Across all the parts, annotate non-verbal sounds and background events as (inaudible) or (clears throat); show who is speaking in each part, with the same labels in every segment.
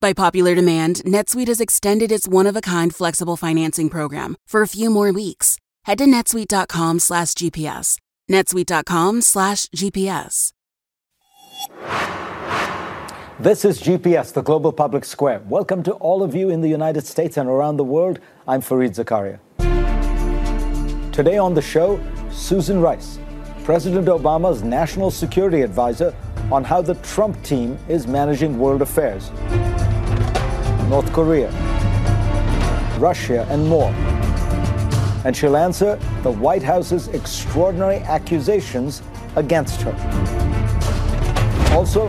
Speaker 1: By popular demand, NetSuite has extended its one-of-a-kind flexible financing program for a few more weeks. Head to netsuite.com slash GPS. netsuite.com slash GPS.
Speaker 2: This is GPS, the Global Public Square. Welcome to all of you in the United States and around the world. I'm Fareed Zakaria. Today on the show, Susan Rice, President Obama's national security advisor, on how the Trump team is managing world affairs. North Korea, Russia, and more. And she'll answer the White House's extraordinary accusations against her. Also,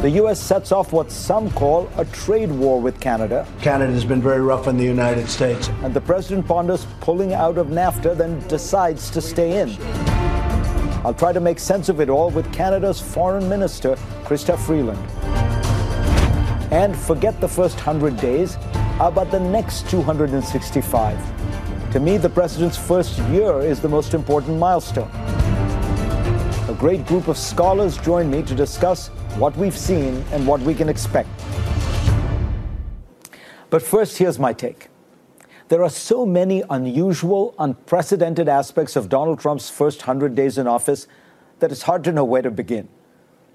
Speaker 2: the U.S. sets off what some call a trade war with Canada.
Speaker 3: Canada has been very rough on the United States.
Speaker 2: And the president ponders pulling out of NAFTA, then decides to stay in. I'll try to make sense of it all with Canada's Foreign Minister, Chrystia Freeland. And forget the first 100 days. About the next 265? To me, the president's first year is the most important milestone. A great group of scholars join me to discuss what we've seen and what we can expect. But first, here's my take. There are so many unusual, unprecedented aspects of Donald Trump's first 100 days in office that it's hard to know where to begin.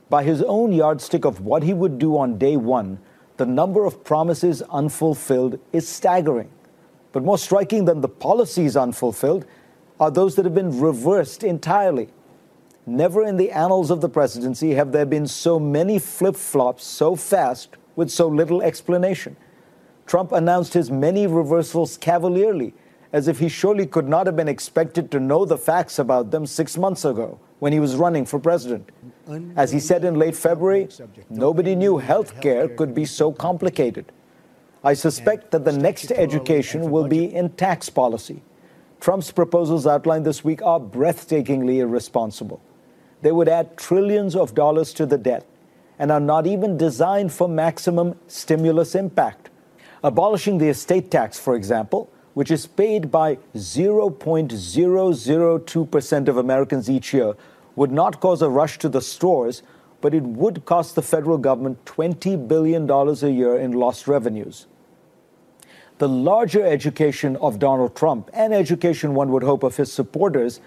Speaker 2: By his own yardstick of what he would do on day one, the number of promises unfulfilled is staggering. But more striking than the policies unfulfilled are those that have been reversed entirely. Never in the annals of the presidency have there been so many flip flops so fast with so little explanation. Trump announced his many reversals cavalierly, as if he surely could not have been expected to know the facts about them six months ago when he was running for president. As he said in late February, nobody knew health care could be so complicated. I suspect that the next education will be in tax policy. Trump's proposals outlined this week are breathtakingly irresponsible. They would add trillions of dollars to the debt and are not even designed for maximum stimulus impact. Abolishing the estate tax, for example, which is paid by 0.002% of Americans each year, would not cause a rush to the stores, but it would cost the federal government $20 billion a year in lost revenues. The larger education of Donald Trump, and education one would hope of his supporters,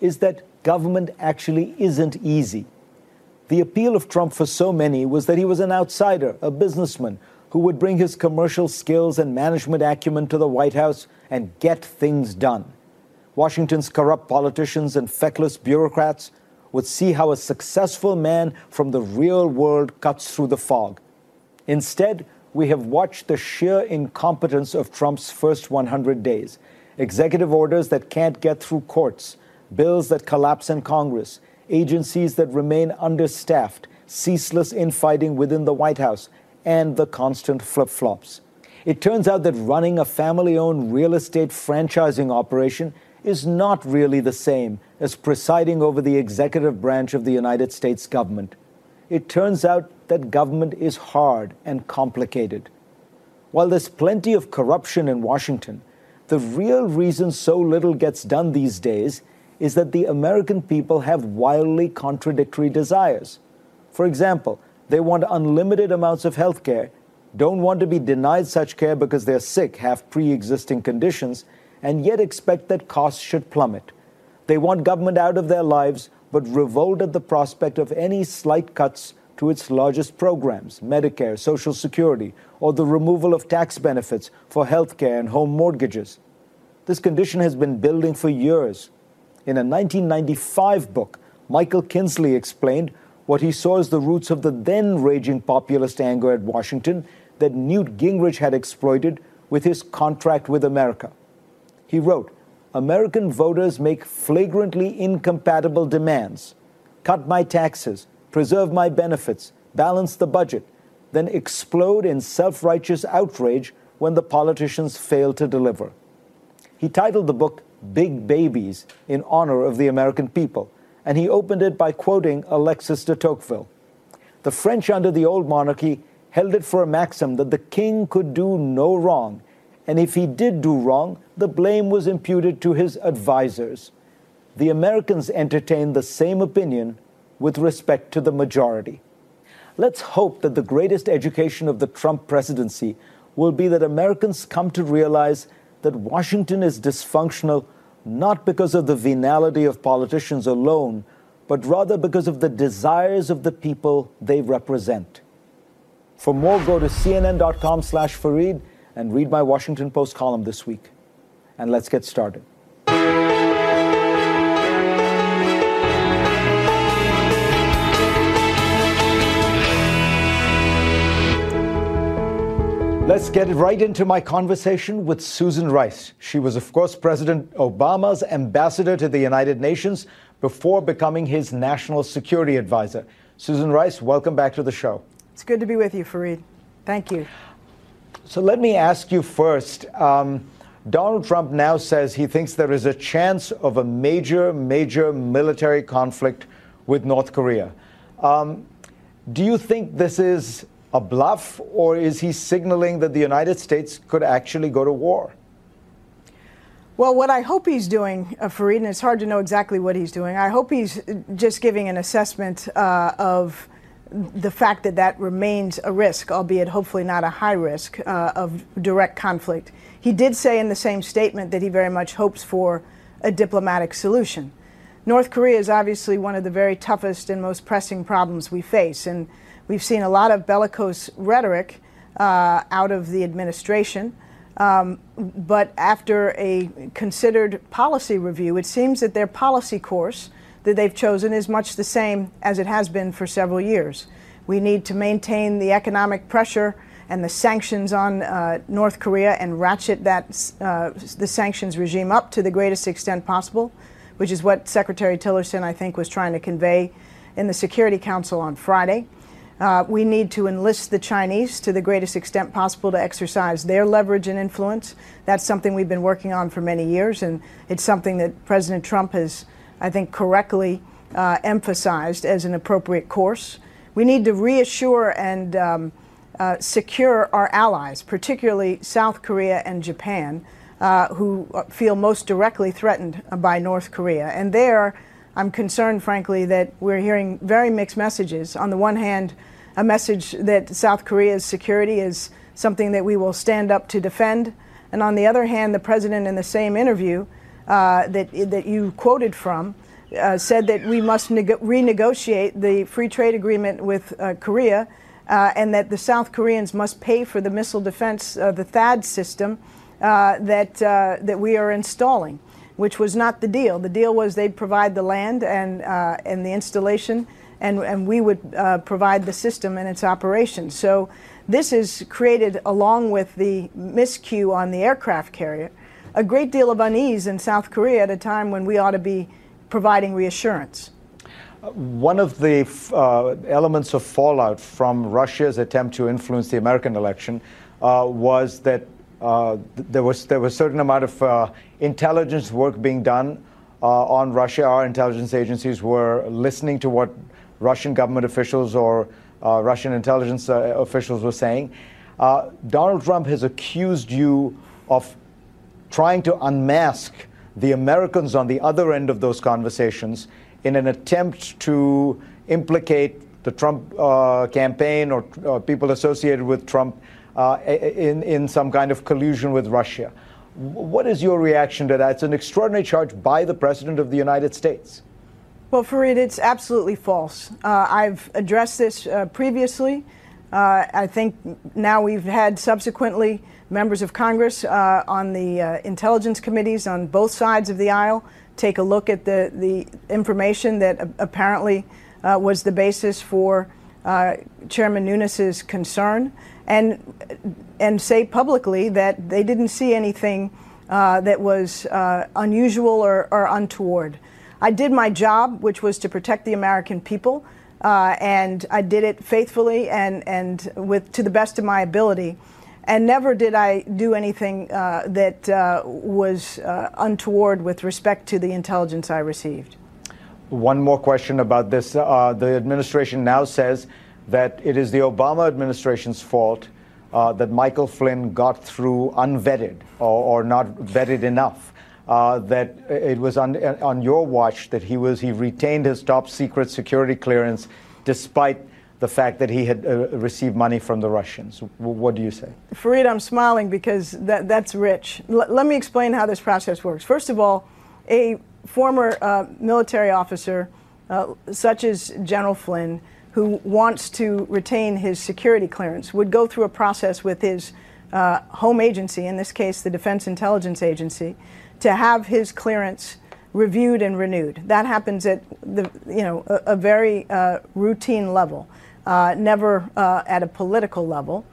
Speaker 2: is that government actually isn't easy. The appeal of Trump for so many was that he was an outsider, a businessman who would bring his commercial skills and management acumen to the White House and get things done. Washington's corrupt politicians and feckless bureaucrats would see how a successful man from the real world cuts through the fog. Instead, we have watched the sheer incompetence of Trump's first 100 days executive orders that can't get through courts, bills that collapse in Congress, agencies that remain understaffed, ceaseless infighting within the White House, and the constant flip flops. It turns out that running a family owned real estate franchising operation is not really the same as presiding over the executive branch of the United States government. It turns out that government is hard and complicated. While there's plenty of corruption in Washington, the real reason so little gets done these days is that the American people have wildly contradictory desires. For example, they want unlimited amounts of health care, don't want to be denied such care because they're sick, have pre existing conditions, and yet expect that costs should plummet. They want government out of their lives, but revolt at the prospect of any slight cuts to its largest programs Medicare, Social Security, or the removal of tax benefits for health care and home mortgages. This condition has been building for years. In a 1995 book, Michael Kinsley explained what he saw as the roots of the then raging populist anger at Washington that Newt Gingrich had exploited with his contract with America. He wrote, American voters make flagrantly incompatible demands cut my taxes, preserve my benefits, balance the budget, then explode in self righteous outrage when the politicians fail to deliver. He titled the book Big Babies in honor of the American people, and he opened it by quoting Alexis de Tocqueville. The French under the old monarchy held it for a maxim that the king could do no wrong, and if he did do wrong, the blame was imputed to his advisers. The Americans entertained the same opinion with respect to the majority. Let's hope that the greatest education of the Trump presidency will be that Americans come to realize that Washington is dysfunctional not because of the venality of politicians alone, but rather because of the desires of the people they represent. For more, go to cnn.com slash Fareed and read my Washington Post column this week. And let's get started. Let's get right into my conversation with Susan Rice. She was, of course, President Obama's ambassador to the United Nations before becoming his national security advisor. Susan Rice, welcome back to the show.
Speaker 4: It's good to be with you, Fareed. Thank you.
Speaker 2: So let me ask you first. Um, Donald Trump now says he thinks there is a chance of a major, major military conflict with North Korea. Um, do you think this is a bluff, or is he signaling that the United States could actually go to war?
Speaker 4: Well, what I hope he's doing, uh, Fareed, and it's hard to know exactly what he's doing, I hope he's just giving an assessment uh, of the fact that that remains a risk, albeit hopefully not a high risk, uh, of direct conflict. He did say in the same statement that he very much hopes for a diplomatic solution. North Korea is obviously one of the very toughest and most pressing problems we face, and We've seen a lot of bellicose rhetoric uh, out of the administration. Um, but after a considered policy review, it seems that their policy course that they've chosen is much the same as it has been for several years. We need to maintain the economic pressure and the sanctions on uh, North Korea and ratchet that uh, the sanctions regime up to the greatest extent possible, which is what Secretary Tillerson, I think, was trying to convey in the Security Council on Friday. Uh, we need to enlist the Chinese to the greatest extent possible to exercise their leverage and influence. That's something we've been working on for many years, and it's something that President Trump has, I think, correctly uh, emphasized as an appropriate course. We need to reassure and um, uh, secure our allies, particularly South Korea and Japan, uh, who feel most directly threatened by North Korea. And there, I'm concerned, frankly, that we're hearing very mixed messages. On the one hand, a message that South Korea's security is something that we will stand up to defend. And on the other hand, the president, in the same interview uh, that, that you quoted from, uh, said that we must renegotiate the free trade agreement with uh, Korea uh, and that the South Koreans must pay for the missile defense, uh, the THAAD system uh, that, that we are installing, which was not the deal. The deal was they'd provide the land and, and the installation and, and we would uh, provide the system and its operation. So this is created, along with the miscue on the aircraft carrier, a great deal of unease in South Korea at a time when we ought to be providing reassurance.
Speaker 2: One of the uh, elements of fallout from Russia's attempt to influence the American election uh, was that uh, there was there was a certain amount of uh, intelligence work being done uh, on Russia. Our intelligence agencies were listening to what Russian government officials or uh, Russian intelligence officials were saying. Donald Trump has accused you of trying to unmask the Americans on the other end of those conversations in an attempt to implicate the Trump uh, campaign or uh, people associated with Trump uh, in, in some kind of collusion with Russia. What is your reaction to that? It's an extraordinary charge by the President of the United States.
Speaker 4: Well, Fareed, it's absolutely false. Uh, I've addressed this uh, previously. Uh, I think now we've had subsequently members of Congress uh, on the uh, intelligence committees on both sides of the aisle take a look at the, the information that apparently uh, was the basis for Chairman Nunes's concern and, and say publicly that they didn't see anything that was unusual or, or untoward. I did my job, which was to protect the American people, uh, and I did it faithfully and, and with, to the best of my ability. And never did I do anything uh, that uh, was uh, untoward with respect to the intelligence I received.
Speaker 2: One more question about this. Uh, the administration now says that it is the Obama administration's fault uh, that Michael Flynn got through unvetted or, or not vetted enough. Uh, that it was on, on your watch that he was he retained his top secret security clearance despite the fact that he had uh, received money from the Russians. W- what do you say?
Speaker 4: Fareed, I'm smiling because that, that's rich. L- let me explain how this process works. First of all, a former uh, military officer, uh, such as General Flynn, who wants to retain his security clearance, would go through a process with his uh, home agency, in this case, the Defense Intelligence Agency, to have his clearance reviewed and renewed. That happens at the, you know, a, a very uh, routine level uh, never uh, at a political level.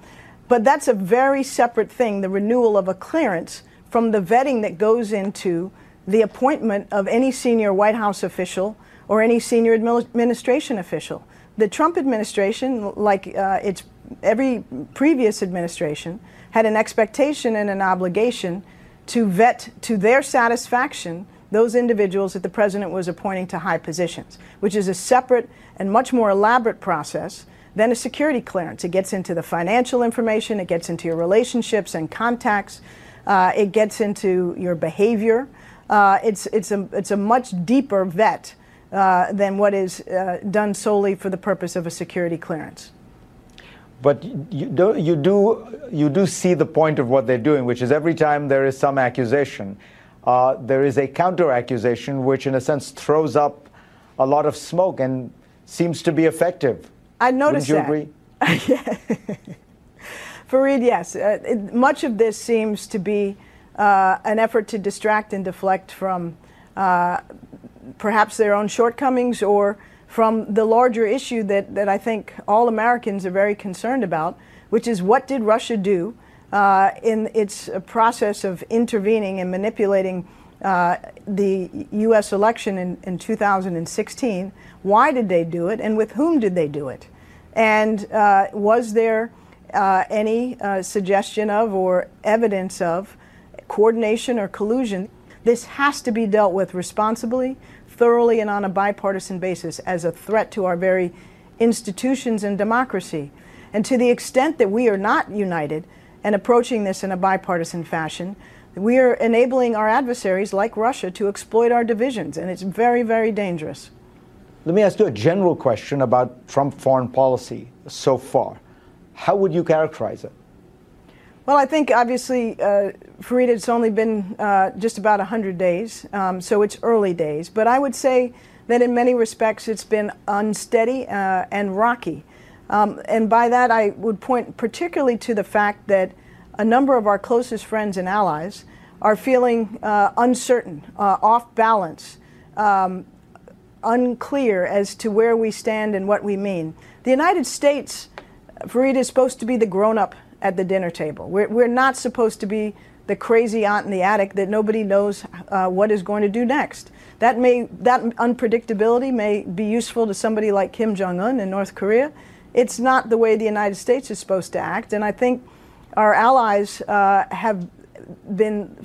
Speaker 4: But that's a very separate thing, the renewal of a clearance from the vetting that goes into the appointment of any senior White House official or any senior administration official. The Trump administration, like uh, its every previous administration, had an expectation and an obligation to vet to their satisfaction those individuals that the president was appointing to high positions, which is a separate and much more elaborate process than a security clearance. It gets into the financial information, it gets into your relationships and contacts, uh, it gets into your behavior. Uh, it's, it's, a, it's a much deeper vet uh, than what is uh, done solely for the purpose of a security clearance.
Speaker 2: But you do, you, do, you do see the point of what they're doing, which is every time there is some accusation, uh, there is a counter accusation, which in a sense throws up a lot of smoke and seems to be effective.
Speaker 4: I noticed
Speaker 2: Wouldn't you
Speaker 4: that. agree? (laughs) Fareed, yes. Uh, it, much of this seems to be uh, an effort to distract and deflect from uh, perhaps their own shortcomings or from the larger issue that, that I think all Americans are very concerned about, which is what did Russia do uh, in its process of intervening and manipulating uh, the U.S. election in, in 2016. Why did they do it, and with whom did they do it? And uh, was there uh, any uh, suggestion of or evidence of coordination or collusion? This has to be dealt with responsibly, thoroughly, and on a bipartisan basis as a threat to our very institutions and democracy. And to the extent that we are not united and approaching this in a bipartisan fashion, we are enabling our adversaries like Russia to exploit our divisions, and it's very, very dangerous.
Speaker 2: Let me ask you a general question about Trump foreign policy so far. How would you characterize it?
Speaker 4: Well, I think obviously, uh, Fareed, it's only been uh, just about 100 days, um, so it's early days. But I would say that in many respects it's been unsteady uh, and rocky. Um, and by that, I would point particularly to the fact that a number of our closest friends and allies are feeling uh, uncertain, uh, off balance, um, unclear as to where we stand and what we mean. The United States, Fareed, is supposed to be the grown up at the dinner table. We're, we're not supposed to be the crazy aunt in the attic that nobody knows uh, what is going to do next. That may that unpredictability may be useful to somebody like Kim Jong Un in North Korea. It's not the way the United States is supposed to act, and I think our allies uh, have been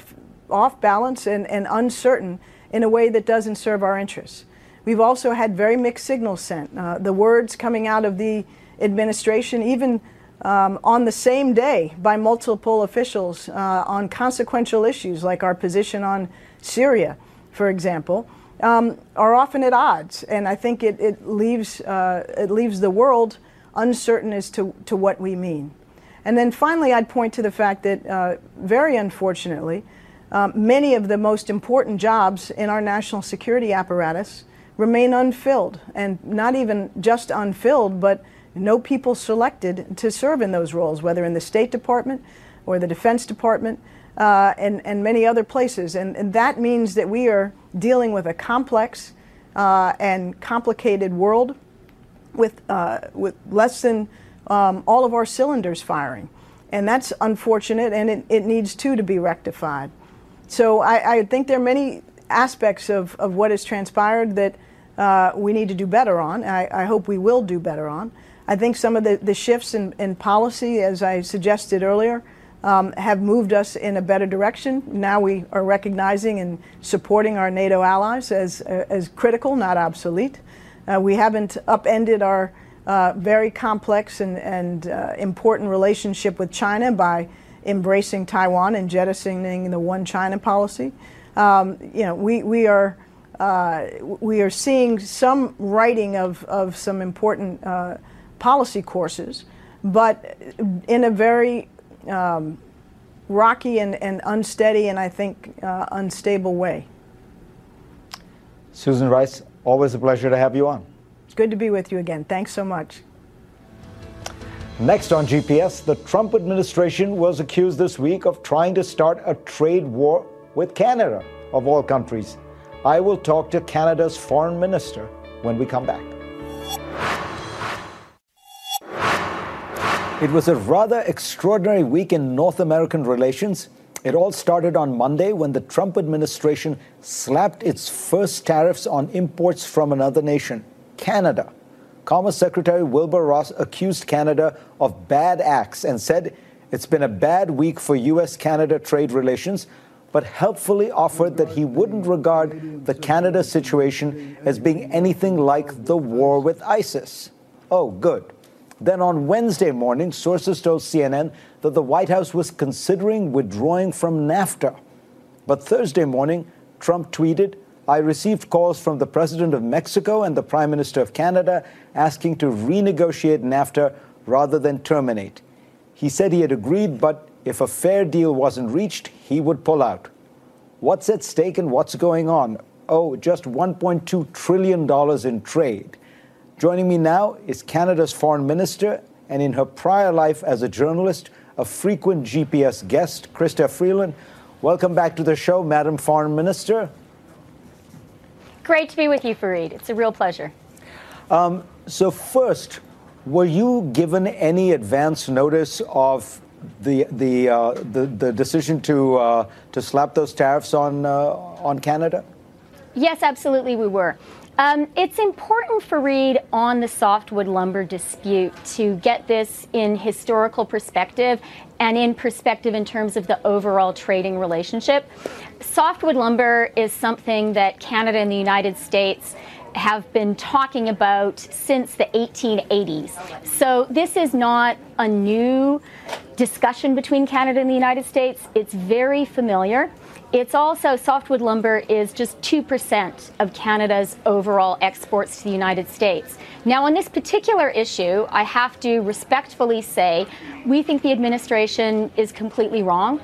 Speaker 4: off balance and, and uncertain in a way that doesn't serve our interests. We've also had very mixed signals sent. Uh, the words coming out of the administration, even um, on the same day by multiple officials uh, on consequential issues like our position on Syria, for example, um, are often at odds. And I think it, it, leaves, uh, it leaves the world uncertain as to, to what we mean. And then finally, I'd point to the fact that, uh, very unfortunately, um, many of the most important jobs in our national security apparatus remain unfilled, and not even just unfilled, but no people selected to serve in those roles, whether in the State Department or the Defense Department uh, and, and many other places. And, and, that means that we are dealing with a complex uh, and complicated world with, uh, with less than um, all of our cylinders firing. And that's unfortunate, and it, it needs too to be rectified. So I, I think there are many aspects of, of what has transpired that uh, we need to do better on. I, I, hope we will do better on. I think some of the, the shifts in, in policy, as I suggested earlier, um, have moved us in a better direction. Now we are recognizing and supporting our NATO allies as, as critical, not obsolete. Uh, we haven't upended our uh, very complex and, and uh, important relationship with China by embracing Taiwan and jettisoning the one China policy. Um, you know, we, we are uh, we are seeing some writing of, of some important uh, policy courses, but in a very um, rocky and, and unsteady and I think uh, unstable way.
Speaker 2: Susan Rice, always a pleasure to have you on.
Speaker 4: It's good to be with you again. Thanks so much.
Speaker 2: Next on GPS, the Trump administration was accused this week of trying to start a trade war with Canada, of all countries. I will talk to Canada's foreign minister when we come back. It was a rather extraordinary week in North American relations. It all started on Monday when the Trump administration slapped its first tariffs on imports from another nation, Canada. Commerce Secretary Wilbur Ross accused Canada of bad acts and said it's been a bad week for U.S. Canada trade relations, but helpfully offered that he wouldn't regard the Canada situation as being anything like the war with ISIS. Oh, good. Then on Wednesday morning, sources told CNN that the White House was considering withdrawing from NAFTA. But Thursday morning, Trump tweeted, I received calls from the President of Mexico and the Prime Minister of Canada asking to renegotiate NAFTA rather than terminate. He said he had agreed, but if a fair deal wasn't reached, he would pull out. What's at stake and what's going on? Oh, just $1.2 trillion in trade. Joining me now is Canada's foreign minister, and in her prior life as a journalist, a frequent GPS guest, Chrystia Freeland. Welcome back to the show, Madam Foreign Minister.
Speaker 5: Great to be with you, Fareed. It's a real pleasure.
Speaker 2: Um, so, first, were you given any advance notice of the the uh, the, the, decision to uh, to slap those tariffs on uh, on Canada?
Speaker 5: Yes, absolutely, we were. Um, it's important Fareed on the softwood lumber dispute to get this in historical perspective and in perspective in terms of the overall trading relationship. Softwood lumber is something that Canada and the United States have been talking about since the 1880s. So this is not a new discussion between Canada and the United States. It's very familiar. It's also, softwood lumber is just 2% of Canada's overall exports to the United States. Now, on this particular issue, I have to respectfully say we think the administration is completely wrong.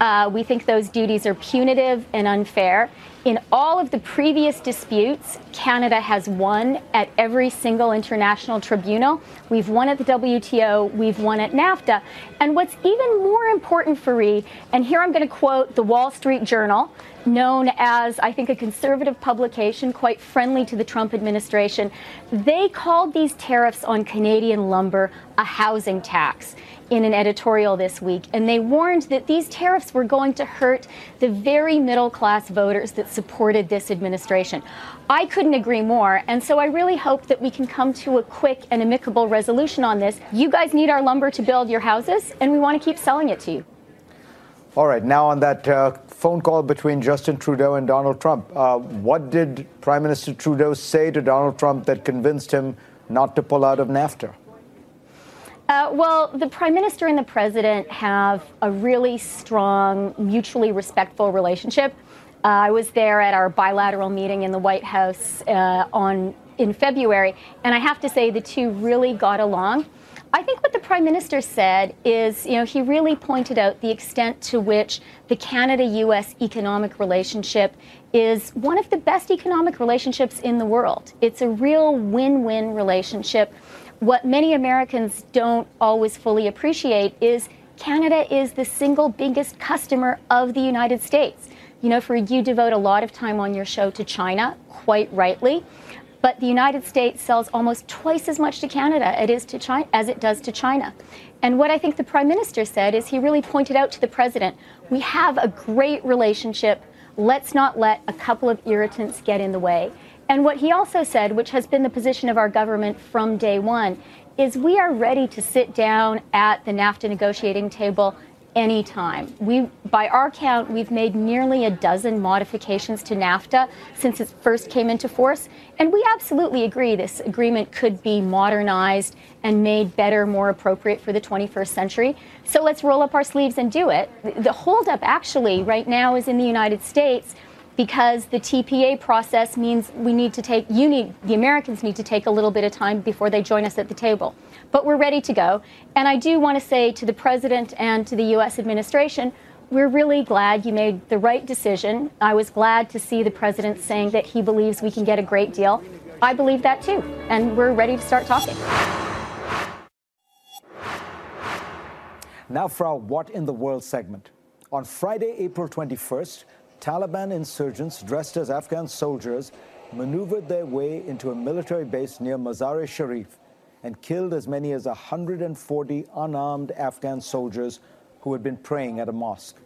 Speaker 5: Uh, we think those duties are punitive and unfair. In all of the previous disputes, Canada has won at every single international tribunal. We've won at the WTO, we've won at NAFTA. And what's even more important for Fareed, and here I'm going to quote the Wall Street Journal, known as, I think, a conservative publication, quite friendly to the Trump administration, they called these tariffs on Canadian lumber a housing tax in an editorial this week, and they warned that these tariffs were going to hurt the very middle class voters that supported this administration. I couldn't agree more, and so I really hope that we can come to a quick and amicable resolution on this. You guys need our lumber to build your houses, and we want to keep selling it to you.
Speaker 2: All right, now on that uh, phone call between Justin Trudeau and Donald Trump, uh, what did Prime Minister Trudeau say to Donald Trump that convinced him not to pull out of NAFTA?
Speaker 5: Uh, well, the prime minister and the president have a really strong, mutually respectful relationship. Uh, I was there at our bilateral meeting in the White House uh, on in February, and I have to say the two really got along. I think what the prime minister said is, you know, he really pointed out the extent to which the Canada-U.S. economic relationship is one of the best economic relationships in the world. It's a real win-win relationship what many Americans don't always fully appreciate is Canada is the single biggest customer of the United States. You know, for you devote a lot of time on your show to China, quite rightly, but the United States sells almost twice as much to Canada it is to China, as it does to China. And what I think the Prime Minister said is he really pointed out to the President, we have a great relationship. Let's not let a couple of irritants get in the way. And what he also said, which has been the position of our government from day one, is we are ready to sit down at the NAFTA negotiating table anytime. We, by our count, we've made nearly a dozen modifications to NAFTA since it first came into force, and we absolutely agree this agreement could be modernized and made better, more appropriate for the 21st century. So let's roll up our sleeves and do it. The holdup actually right now is in the United States because the TPA process means we need to take, you need, the Americans need to take a little bit of time before they join us at the table but we're ready to go. And I do want to say to the president and to the U.S. administration, we're really glad you made the right decision. I was glad to see the president saying that he believes we can get a great deal. I believe that too, and we're ready to start talking.
Speaker 2: Now for our What in the World segment. On Friday, April 21st, Taliban insurgents dressed as Afghan soldiers maneuvered their way into a military base near Mazar-e-Sharif and killed as many as 140 unarmed Afghan soldiers who had been praying at a mosque.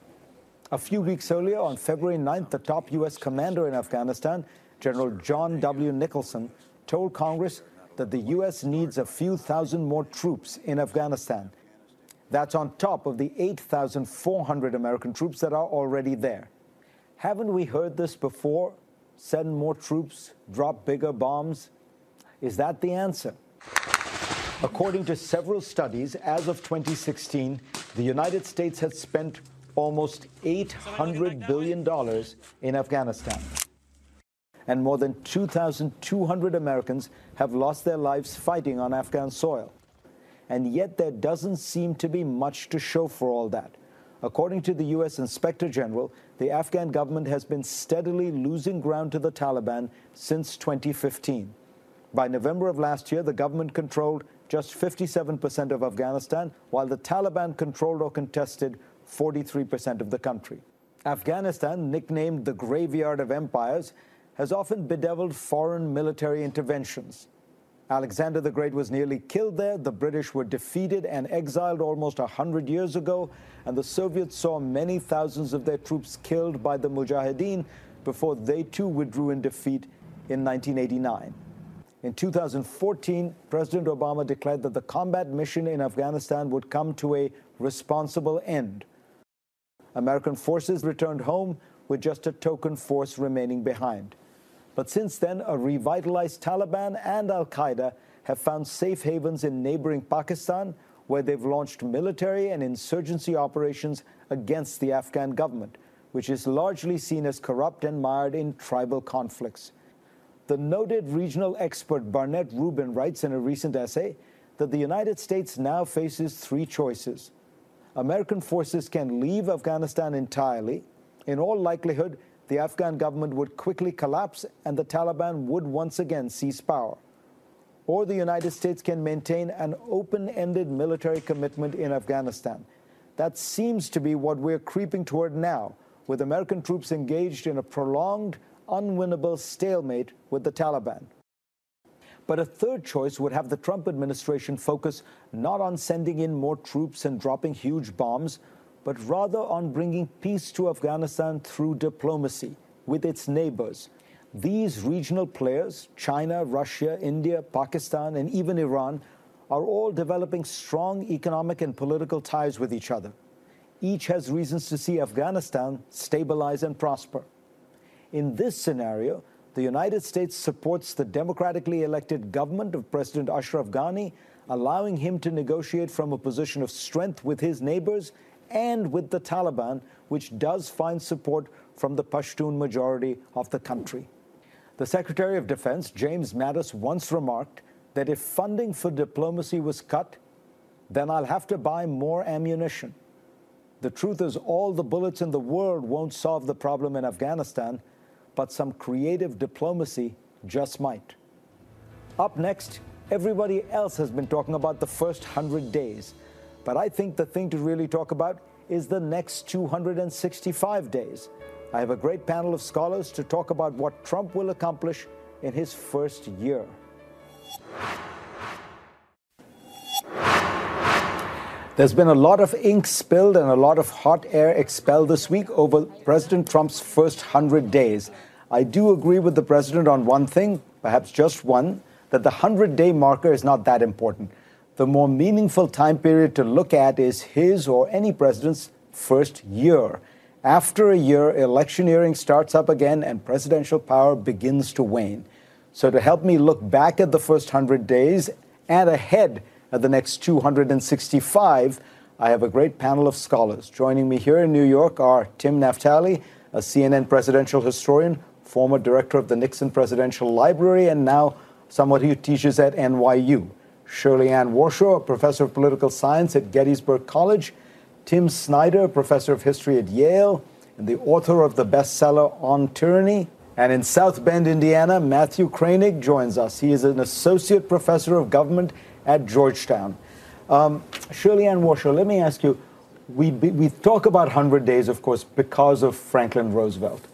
Speaker 2: A few weeks earlier, on February 9th, the top U.S. commander in Afghanistan, General John W. Nicholson, told Congress that the U.S. needs a few thousand more troops in Afghanistan. That's on top of the 8,400 American troops that are already there. Haven't we heard this before? Send more troops, drop bigger bombs? Is that the answer? According to several studies, as of 2016, the United States has spent almost $800 billion in Afghanistan. And more than 2,200 Americans have lost their lives fighting on Afghan soil. And yet there doesn't seem to be much to show for all that. According to the U.S. Inspector General, the Afghan government has been steadily losing ground to the Taliban since 2015. By November of last year, the government controlled just 57% of Afghanistan, while the Taliban controlled or contested 43% of the country. Afghanistan, nicknamed the graveyard of empires, has often bedeviled foreign military interventions. Alexander the Great was nearly killed there, the British were defeated and exiled almost 100 years ago, and the Soviets saw many thousands of their troops killed by the Mujahideen before they too withdrew in defeat in 1989. In 2014, President Obama declared that the combat mission in Afghanistan would come to a responsible end. American forces returned home with just a token force remaining behind. But since then, a revitalized Taliban and Al Qaeda have found safe havens in neighboring Pakistan, where they've launched military and insurgency operations against the Afghan government, which is largely seen as corrupt and mired in tribal conflicts. The noted regional expert Barnett Rubin writes in a recent essay that the United States now faces three choices. American forces can leave Afghanistan entirely. In all likelihood, the Afghan government would quickly collapse and the Taliban would once again seize power. Or the United States can maintain an open ended military commitment in Afghanistan. That seems to be what we're creeping toward now, with American troops engaged in a prolonged unwinnable stalemate with the Taliban. But a third choice would have the Trump administration focus not on sending in more troops and dropping huge bombs, but rather on bringing peace to Afghanistan through diplomacy with its neighbors. These regional players, China, Russia, India, Pakistan, and even Iran, are all developing strong economic and political ties with each other. Each has reasons to see Afghanistan stabilize and prosper. In this scenario, the United States supports the democratically elected government of President Ashraf Ghani, allowing him to negotiate from a position of strength with his neighbors and with the Taliban, which does find support from the Pashtun majority of the country. The Secretary of Defense, James Mattis, once remarked that if funding for diplomacy was cut, then I'll have to buy more ammunition. The truth is, all the bullets in the world won't solve the problem in Afghanistan but some creative diplomacy just might. Up next, everybody else has been talking about the first 100 days, but I think the thing to really talk about is the next 265 days. I have a great panel of scholars to talk about what Trump will accomplish in his first year. There's been a lot of ink spilled and a lot of hot air expelled this week over President Trump's first 100 days. I do agree with the president on one thing, perhaps just one, that the 100 day marker is not that important. The more meaningful time period to look at is his or any president's first year. After a year, electioneering starts up again and presidential power begins to wane. So, to help me look back at the first 100 days and ahead at the next 265, I have a great panel of scholars. Joining me here in New York are Tim Naftali, a CNN presidential historian, former director of the Nixon Presidential Library, and now someone who teaches at NYU. Shirley Ann Warshaw, a professor of political science at Gettysburg College, Tim Snyder, professor of history at Yale, and the author of the bestseller On Tyranny. And in South Bend, Indiana, Matthew Kroenig joins us. He is an associate professor of government at Georgetown. Um, Shirley Ann Warshaw, let me ask you we, we talk about 100 days, of course, because of Franklin Roosevelt.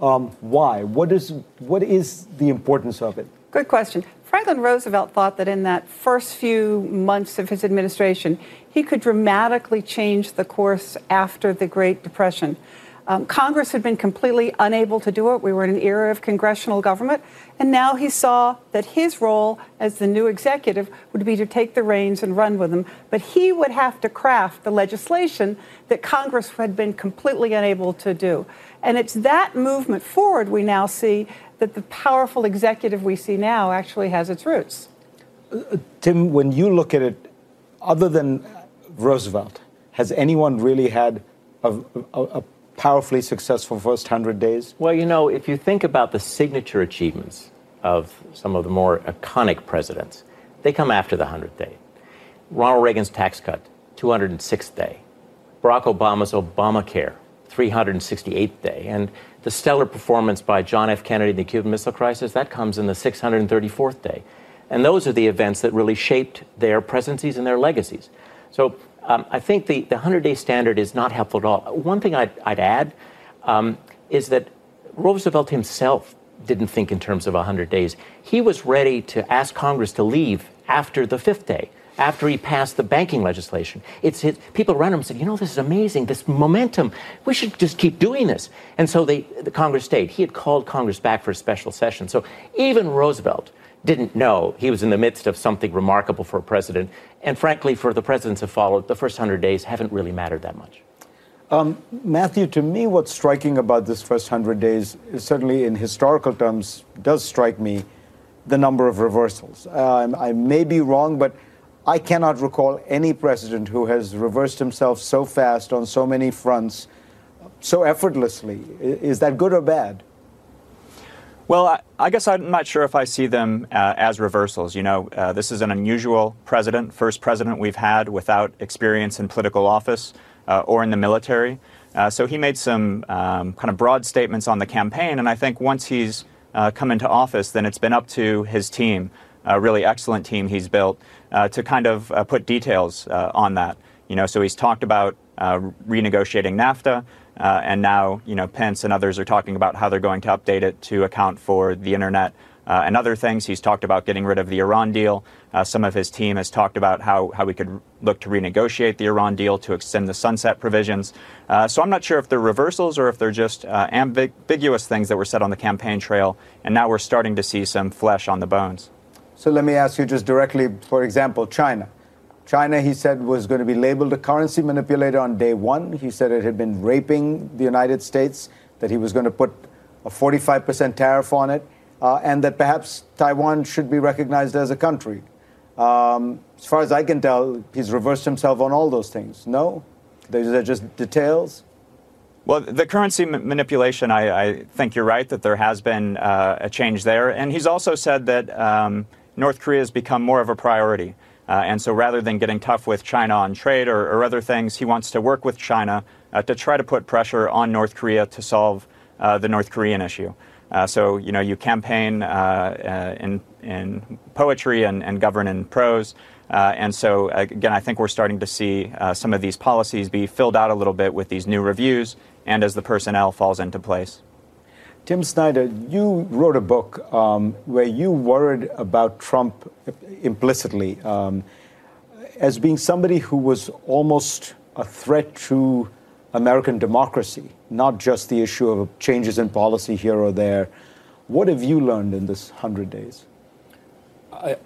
Speaker 2: Um, why? What is, what is the importance of it?
Speaker 6: Good question. Franklin Roosevelt thought that in that first few months of his administration, he could dramatically change the course after the Great Depression. Um, Congress had been completely unable to do it. We were in an era of congressional government. And now he saw that his role as the new executive would be to take the reins and run with them. But he would have to craft the legislation that Congress had been completely unable to do. And it's that movement forward we now see that the powerful executive we see now actually has its roots.
Speaker 2: Uh, Tim, when you look at it, other than Roosevelt, has anyone really had a, a, a powerfully successful first 100 days?
Speaker 7: Well, you know, if you think about the signature achievements of some of the more iconic presidents, they come after the 100th day. Ronald Reagan's tax cut, 206th day. Barack Obama's Obamacare, 368th day. And the stellar performance by John F. Kennedy in the Cuban Missile Crisis, that comes in the 634th day. And those are the events that really shaped their presidencies and their legacies. So um, I think the, the 100 day standard is not helpful at all. One thing I'd, I'd add um, is that Roosevelt himself didn't think in terms of 100 days. He was ready to ask Congress to leave after the fifth day, after he passed the banking legislation. It's his, people around him said, you know, this is amazing, this momentum. We should just keep doing this. And so they, the Congress stayed. He had called Congress back for a special session. So even Roosevelt didn't know he was in the midst of something remarkable for a president. And frankly, for the presidents have followed, the first 100 days haven't really mattered that much.
Speaker 2: Um, Matthew, to me, what's striking about this first 100 days, certainly in historical terms, does strike me the number of reversals. Uh, I may be wrong, but I cannot recall any president who has reversed himself so fast on so many fronts, so effortlessly. Is that good or bad?
Speaker 8: Well, I, I, guess I'm not sure if I see them uh, as reversals. You know, uh, this is an unusual president, first president we've had without experience in political office uh, or in the military. Uh, so he made some um, kind of broad statements on the campaign, and I think once he's uh, come into office, then it's been up to his team, a really excellent team he's built, uh, to kind of put details on that. You know, so he's talked about renegotiating NAFTA. Uh, and now, you know, Pence and others are talking about how they're going to update it to account for the internet uh, and other things. He's talked about getting rid of the Iran deal. Uh, some of his team has talked about how, how we could look to renegotiate the Iran deal to extend the sunset provisions. Uh, so I'm not sure if they're reversals or if they're just uh, ambiguous things that were said on the campaign trail. And now we're starting to see some flesh on the bones.
Speaker 2: So let me ask you just directly, for example, China. China, he said, was going to be labeled a currency manipulator on day one. He said it had been raping the United States, that he was going to put a 45% tariff on it, uh, and that perhaps Taiwan should be recognized as a country. Um, as far as I can tell, he's reversed himself on all those things. No? Those are just details?
Speaker 8: Well, the currency manipulation, I, I, think you're right that there has been uh, a change there. And he's also said that um, North Korea has become more of a priority. Uh, and so rather than getting tough with China on trade or, or other things, he wants to work with China uh, to try to put pressure on North Korea to solve uh, the North Korean issue. Uh, so, you know, you campaign uh, uh, in, in poetry and, and govern in prose. and so, again, I think we're starting to see some of these policies be filled out a little bit with these new reviews and as the personnel falls into place.
Speaker 2: Tim Snyder, you wrote a book um, where you worried about Trump implicitly um, as being somebody who was almost a threat to American democracy, not just the issue of changes in policy here or there. What have you learned in this 100 days?
Speaker 9: I,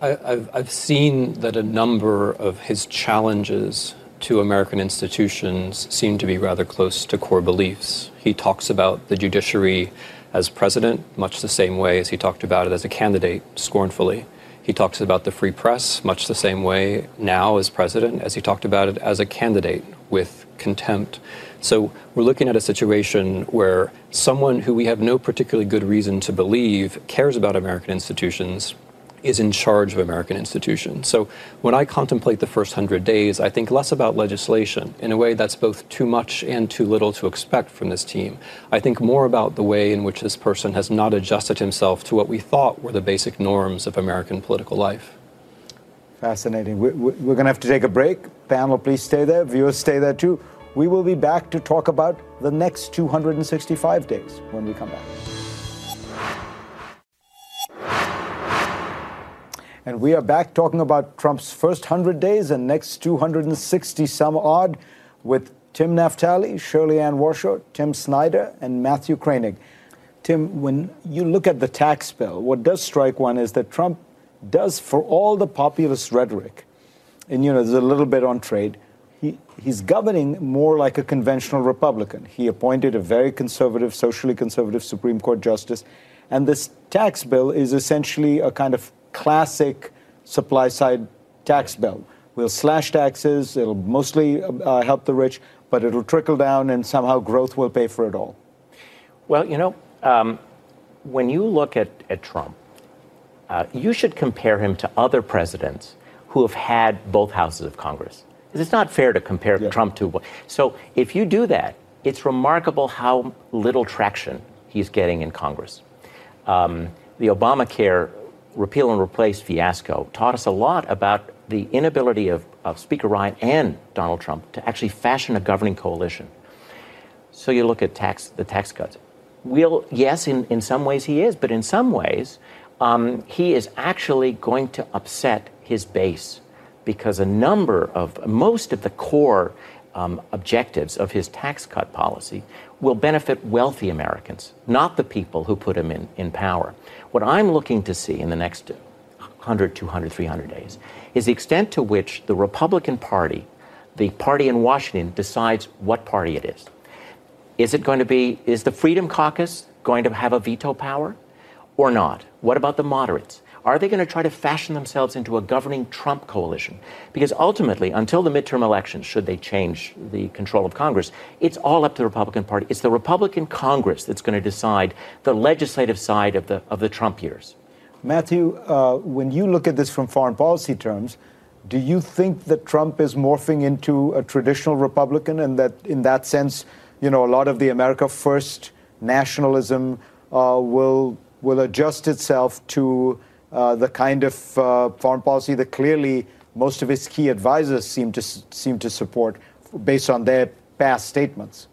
Speaker 9: have seen that a number of his challenges to American institutions seem to be rather close to core beliefs. He talks about the judiciary as president, much the same way as he talked about it as a candidate, scornfully. He talks about the free press much the same way now as president as he talked about it as a candidate, with contempt. So we're looking at a situation where someone who we have no particularly good reason to believe cares about American institutions is in charge of American institutions. So when I contemplate the first hundred days, I think less about legislation in a way that's both too much and too little to expect from this team. I think more about the way in which this person has not adjusted himself to what we thought were the basic norms of American political life.
Speaker 2: Fascinating. We're, we're going to have to take a break. Panel, please stay there. Viewers, stay there too. We will be back to talk about the next 265 days when we come back. And we are back talking about Trump's first 100 days and next 260 some odd with Tim Naftali, Shirley Ann Warshauer, Tim Snyder, and Matthew Kroenig. Tim, when you look at the tax bill, what does strike one is that Trump does, for all the populist rhetoric, and you know, there's a little bit on trade, he, he's governing more like a conventional Republican. He appointed a very conservative, socially conservative Supreme Court justice. And this tax bill is essentially a kind of classic supply side tax bill. We'll slash taxes, it'll mostly uh, help the rich, but it'll trickle down and somehow growth will pay for it all.
Speaker 7: Well, you know, um, when you look at, at Trump, uh, you should compare him to other presidents who have had both houses of Congress. It's not fair to compare yeah. Trump to. So if you do that, it's remarkable how little traction he's getting in Congress. Um, the Obamacare repeal and replace fiasco taught us a lot about the inability of, of Speaker Ryan and Donald Trump to actually fashion a governing coalition. So you look at tax, the tax cuts. We'll, yes, in, in some ways he is, but in some ways um, he is actually going to upset his base because a number of, most of the core um, objectives of his tax cut policy will benefit wealthy Americans, not the people who put him in, in power. What I'm looking to see in the next 100, 200, 300 days is the extent to which the Republican Party, the party in Washington, decides what party it is. Is it going to be, is the Freedom Caucus going to have a veto power or not? What about the moderates? Are they going to try to fashion themselves into a governing Trump coalition? Because ultimately, until the midterm elections, should they change the control of Congress, it's all up to the Republican Party. It's the Republican Congress that's going to decide the legislative side of the, of the Trump years.
Speaker 2: Matthew, uh, when you look at this from foreign policy terms, do you think that Trump is morphing into a traditional Republican and that in that sense, you know, a lot of the America First nationalism uh, will, will adjust itself to uh, the kind of uh, foreign policy that clearly most of his key advisors seem to seem to support, based on their past statements.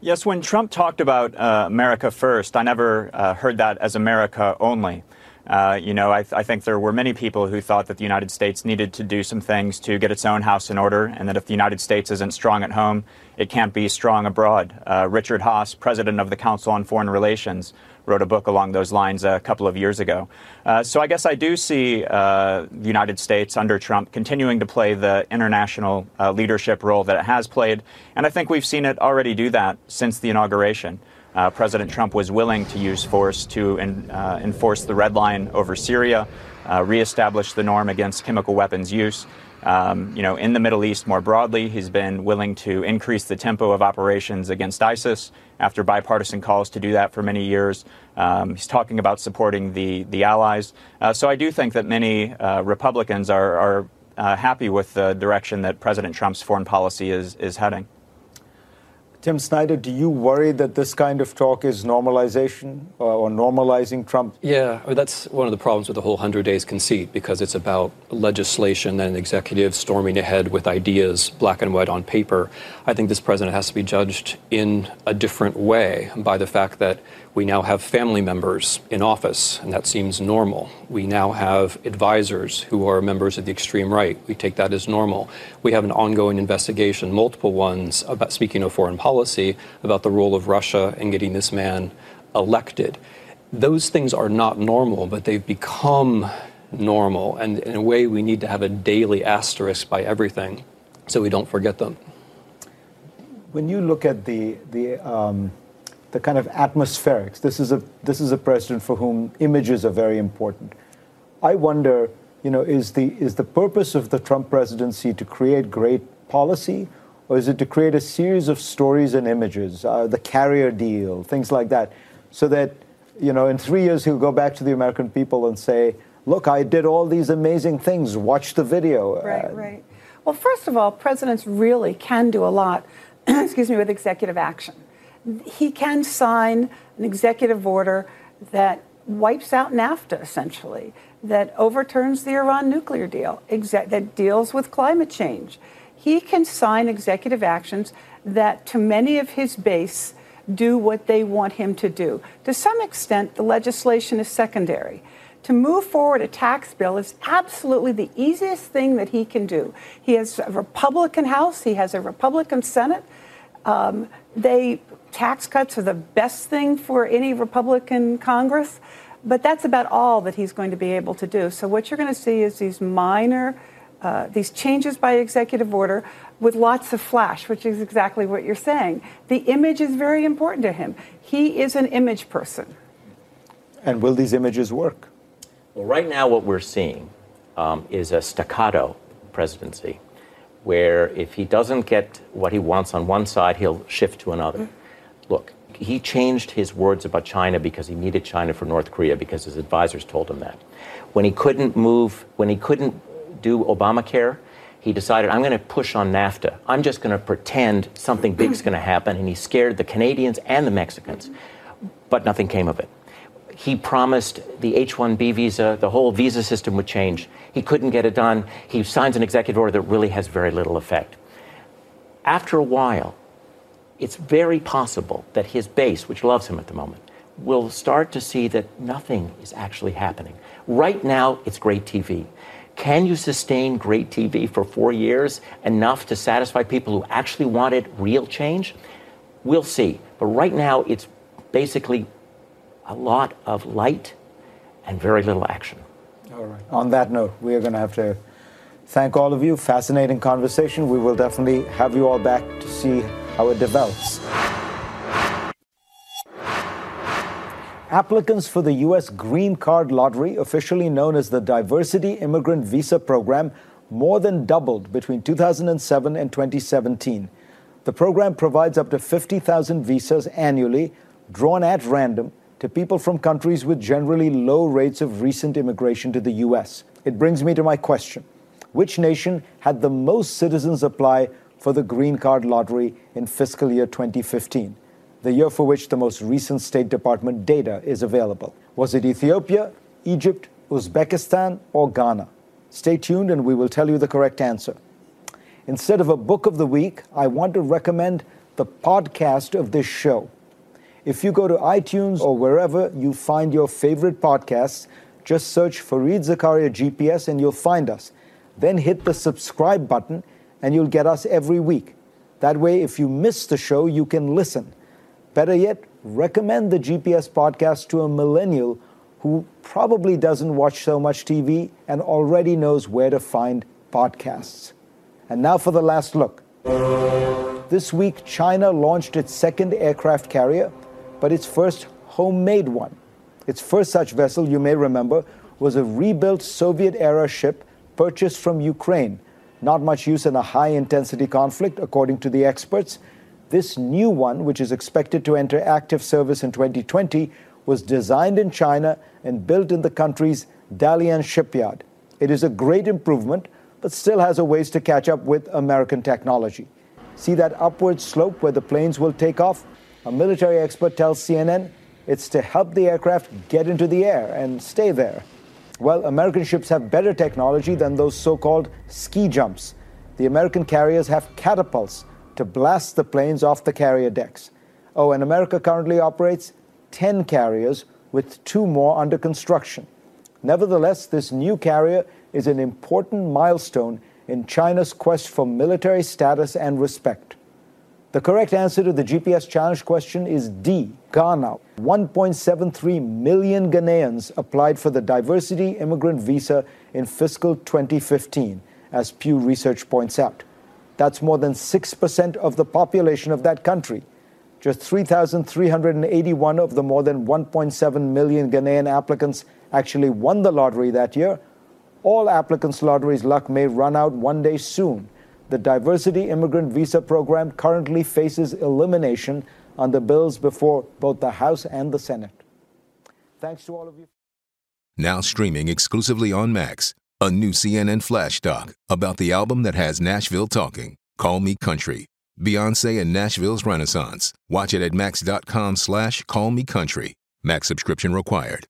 Speaker 8: Yes, when Trump talked about uh, America first, I never uh, heard that as America only. Uh, you know, I, th- I, think there were many people who thought that the United States needed to do some things to get its own house in order, and that if the United States isn't strong at home, it can't be strong abroad. Uh, Richard Haass, president of the Council on Foreign Relations, wrote a book along those lines a couple of years ago. Uh, so I guess I do see uh, the United States under Trump continuing to play the international uh, leadership role that it has played, and I think we've seen it already do that since the inauguration. Uh, President Trump was willing to use force to in, uh, enforce the red line over Syria, uh, reestablish the norm against chemical weapons use. Um, you know, in the Middle East more broadly, he's been willing to increase the tempo of operations against ISIS after bipartisan calls to do that for many years. Um, he's talking about supporting the the allies. Uh, so I do think that many uh, Republicans are, are uh, happy with the direction that President Trump's foreign policy is is heading.
Speaker 2: Tim Snyder, do you worry that this kind of talk is normalization uh, or normalizing Trump?
Speaker 9: Yeah, that's one of the problems with the whole 100 days conceit because it's about legislation and executives storming ahead with ideas, black and white on paper. I think this president has to be judged in a different way by the fact that we now have family members in office, and that seems normal. We now have advisors who are members of the extreme right. We take that as normal. We have an ongoing investigation, multiple ones, about speaking of foreign policy, about the role of Russia in getting this man elected. Those things are not normal, but they've become normal. And in a way, we need to have a daily asterisk by everything. so we don't forget them.
Speaker 2: When you look at the the um, the kind of atmospherics, this is a this is a president for whom images are very important. I wonder, you know, is the is the purpose of the Trump presidency to create great policy, or is it to create a series of stories and images, uh, the carrier deal, things like that, so that you know in three years he'll go back to the American people and say, "Look, I did all these amazing things. Watch the video."
Speaker 6: Right, uh, right. Well, first of all, presidents really can do a lot, (clears throat) excuse me, with executive action. He can sign an executive order that wipes out NAFTA, essentially, that overturns the Iran nuclear deal, that deals with climate change. He can sign executive actions that, to many of his base, do what they want him to do. To some extent, the legislation is secondary to move forward a tax bill is absolutely the easiest thing that he can do. He has a Republican House, he has a Republican Senate. Um, they tax cuts are the best thing for any Republican Congress, but that's about all that he's going to be able to do. So what you're going to see is these minor, uh, these changes by executive order with lots of flash, which is exactly what you're saying. The image is very important to him. He is an image person.
Speaker 2: And will these images work?
Speaker 7: Well, right now, what we're seeing um, is a staccato presidency, where if he doesn't get what he wants on one side, he'll shift to another. Mm. Look, he changed his words about China because he needed China for North Korea because his advisors told him that. When he couldn't move, when he couldn't do Obamacare, he decided, I'm going to push on NAFTA. I'm just going to pretend something big is going to happen. And he scared the Canadians and the Mexicans. But nothing came of it he promised the H 1B visa, the whole visa system would change. He couldn't get it done. He signs an executive order that really has very little effect. After a while, it's very possible that his base, which loves him at the moment, will start to see that nothing is actually happening. Right now, it's great TV. Can you sustain great TV for four years enough to satisfy people who actually wanted real change? We'll see. But right now, it's basically a lot of light and very little action.
Speaker 2: All right. On that note, we are going to have to thank all of you. Fascinating conversation. We will definitely have you all back to see how it develops. Applicants for the U.S. Green Card Lottery, officially known as the Diversity Immigrant Visa Program, more than doubled between 2007 and 2017. The program provides up to 50,000 visas annually, drawn at random to people from countries with generally low rates of recent immigration to the U.S. It brings me to my question Which nation had the most citizens apply for the green card lottery in fiscal year 2015, the year for which the most recent State Department data is available? Was it Ethiopia, Egypt, Uzbekistan, or Ghana? Stay tuned and we will tell you the correct answer. Instead of a book of the week, I want to recommend the podcast of this show. If you go to iTunes or wherever you find your favorite podcasts, just search Fareed Zakaria GPS and you'll find us. Then hit the subscribe button and you'll get us every week. That way, if you miss the show, you can listen. Better yet, recommend the GPS podcast to a millennial who probably doesn't watch so much TV and already knows where to find podcasts. And now for the last look. This week, China launched its second aircraft carrier but its first homemade one. Its first such vessel, you may remember, was a rebuilt Soviet era ship purchased from Ukraine. Not much use in a high intensity conflict, according to the experts. This new one, which is expected to enter active service in 2020, was designed in China and built in the country's Dalian shipyard. It is a great improvement, but still has a ways to catch up with American technology. See that upward slope where the planes will take off? A military expert tells CNN it's to help the aircraft get into the air and stay there. Well, American ships have better technology than those so called ski jumps. The American carriers have catapults to blast the planes off the carrier decks. Oh, and America currently operates 10 carriers with two more under construction. Nevertheless, this new carrier is an important milestone in China's quest for military status and respect. The correct answer to the GPS challenge question is D, Ghana. 1.73 million Ghanaians applied for the diversity immigrant visa in fiscal 2015, as Pew Research points out. That's more than 6% of the population of that country. Just 3,381 of the more than 1.7 million Ghanaian applicants actually won the lottery that year. All applicants' lottery's luck may run out one day soon. The Diversity Immigrant Visa Program currently faces elimination on the bills before both the House and the Senate. Thanks to all of you.
Speaker 10: Now streaming exclusively on Max, a new CNN flash doc about the album that has Nashville talking. Call Me Country. Beyonce and Nashville's Renaissance. Watch it at max.com slash callmecountry. me. Max subscription required.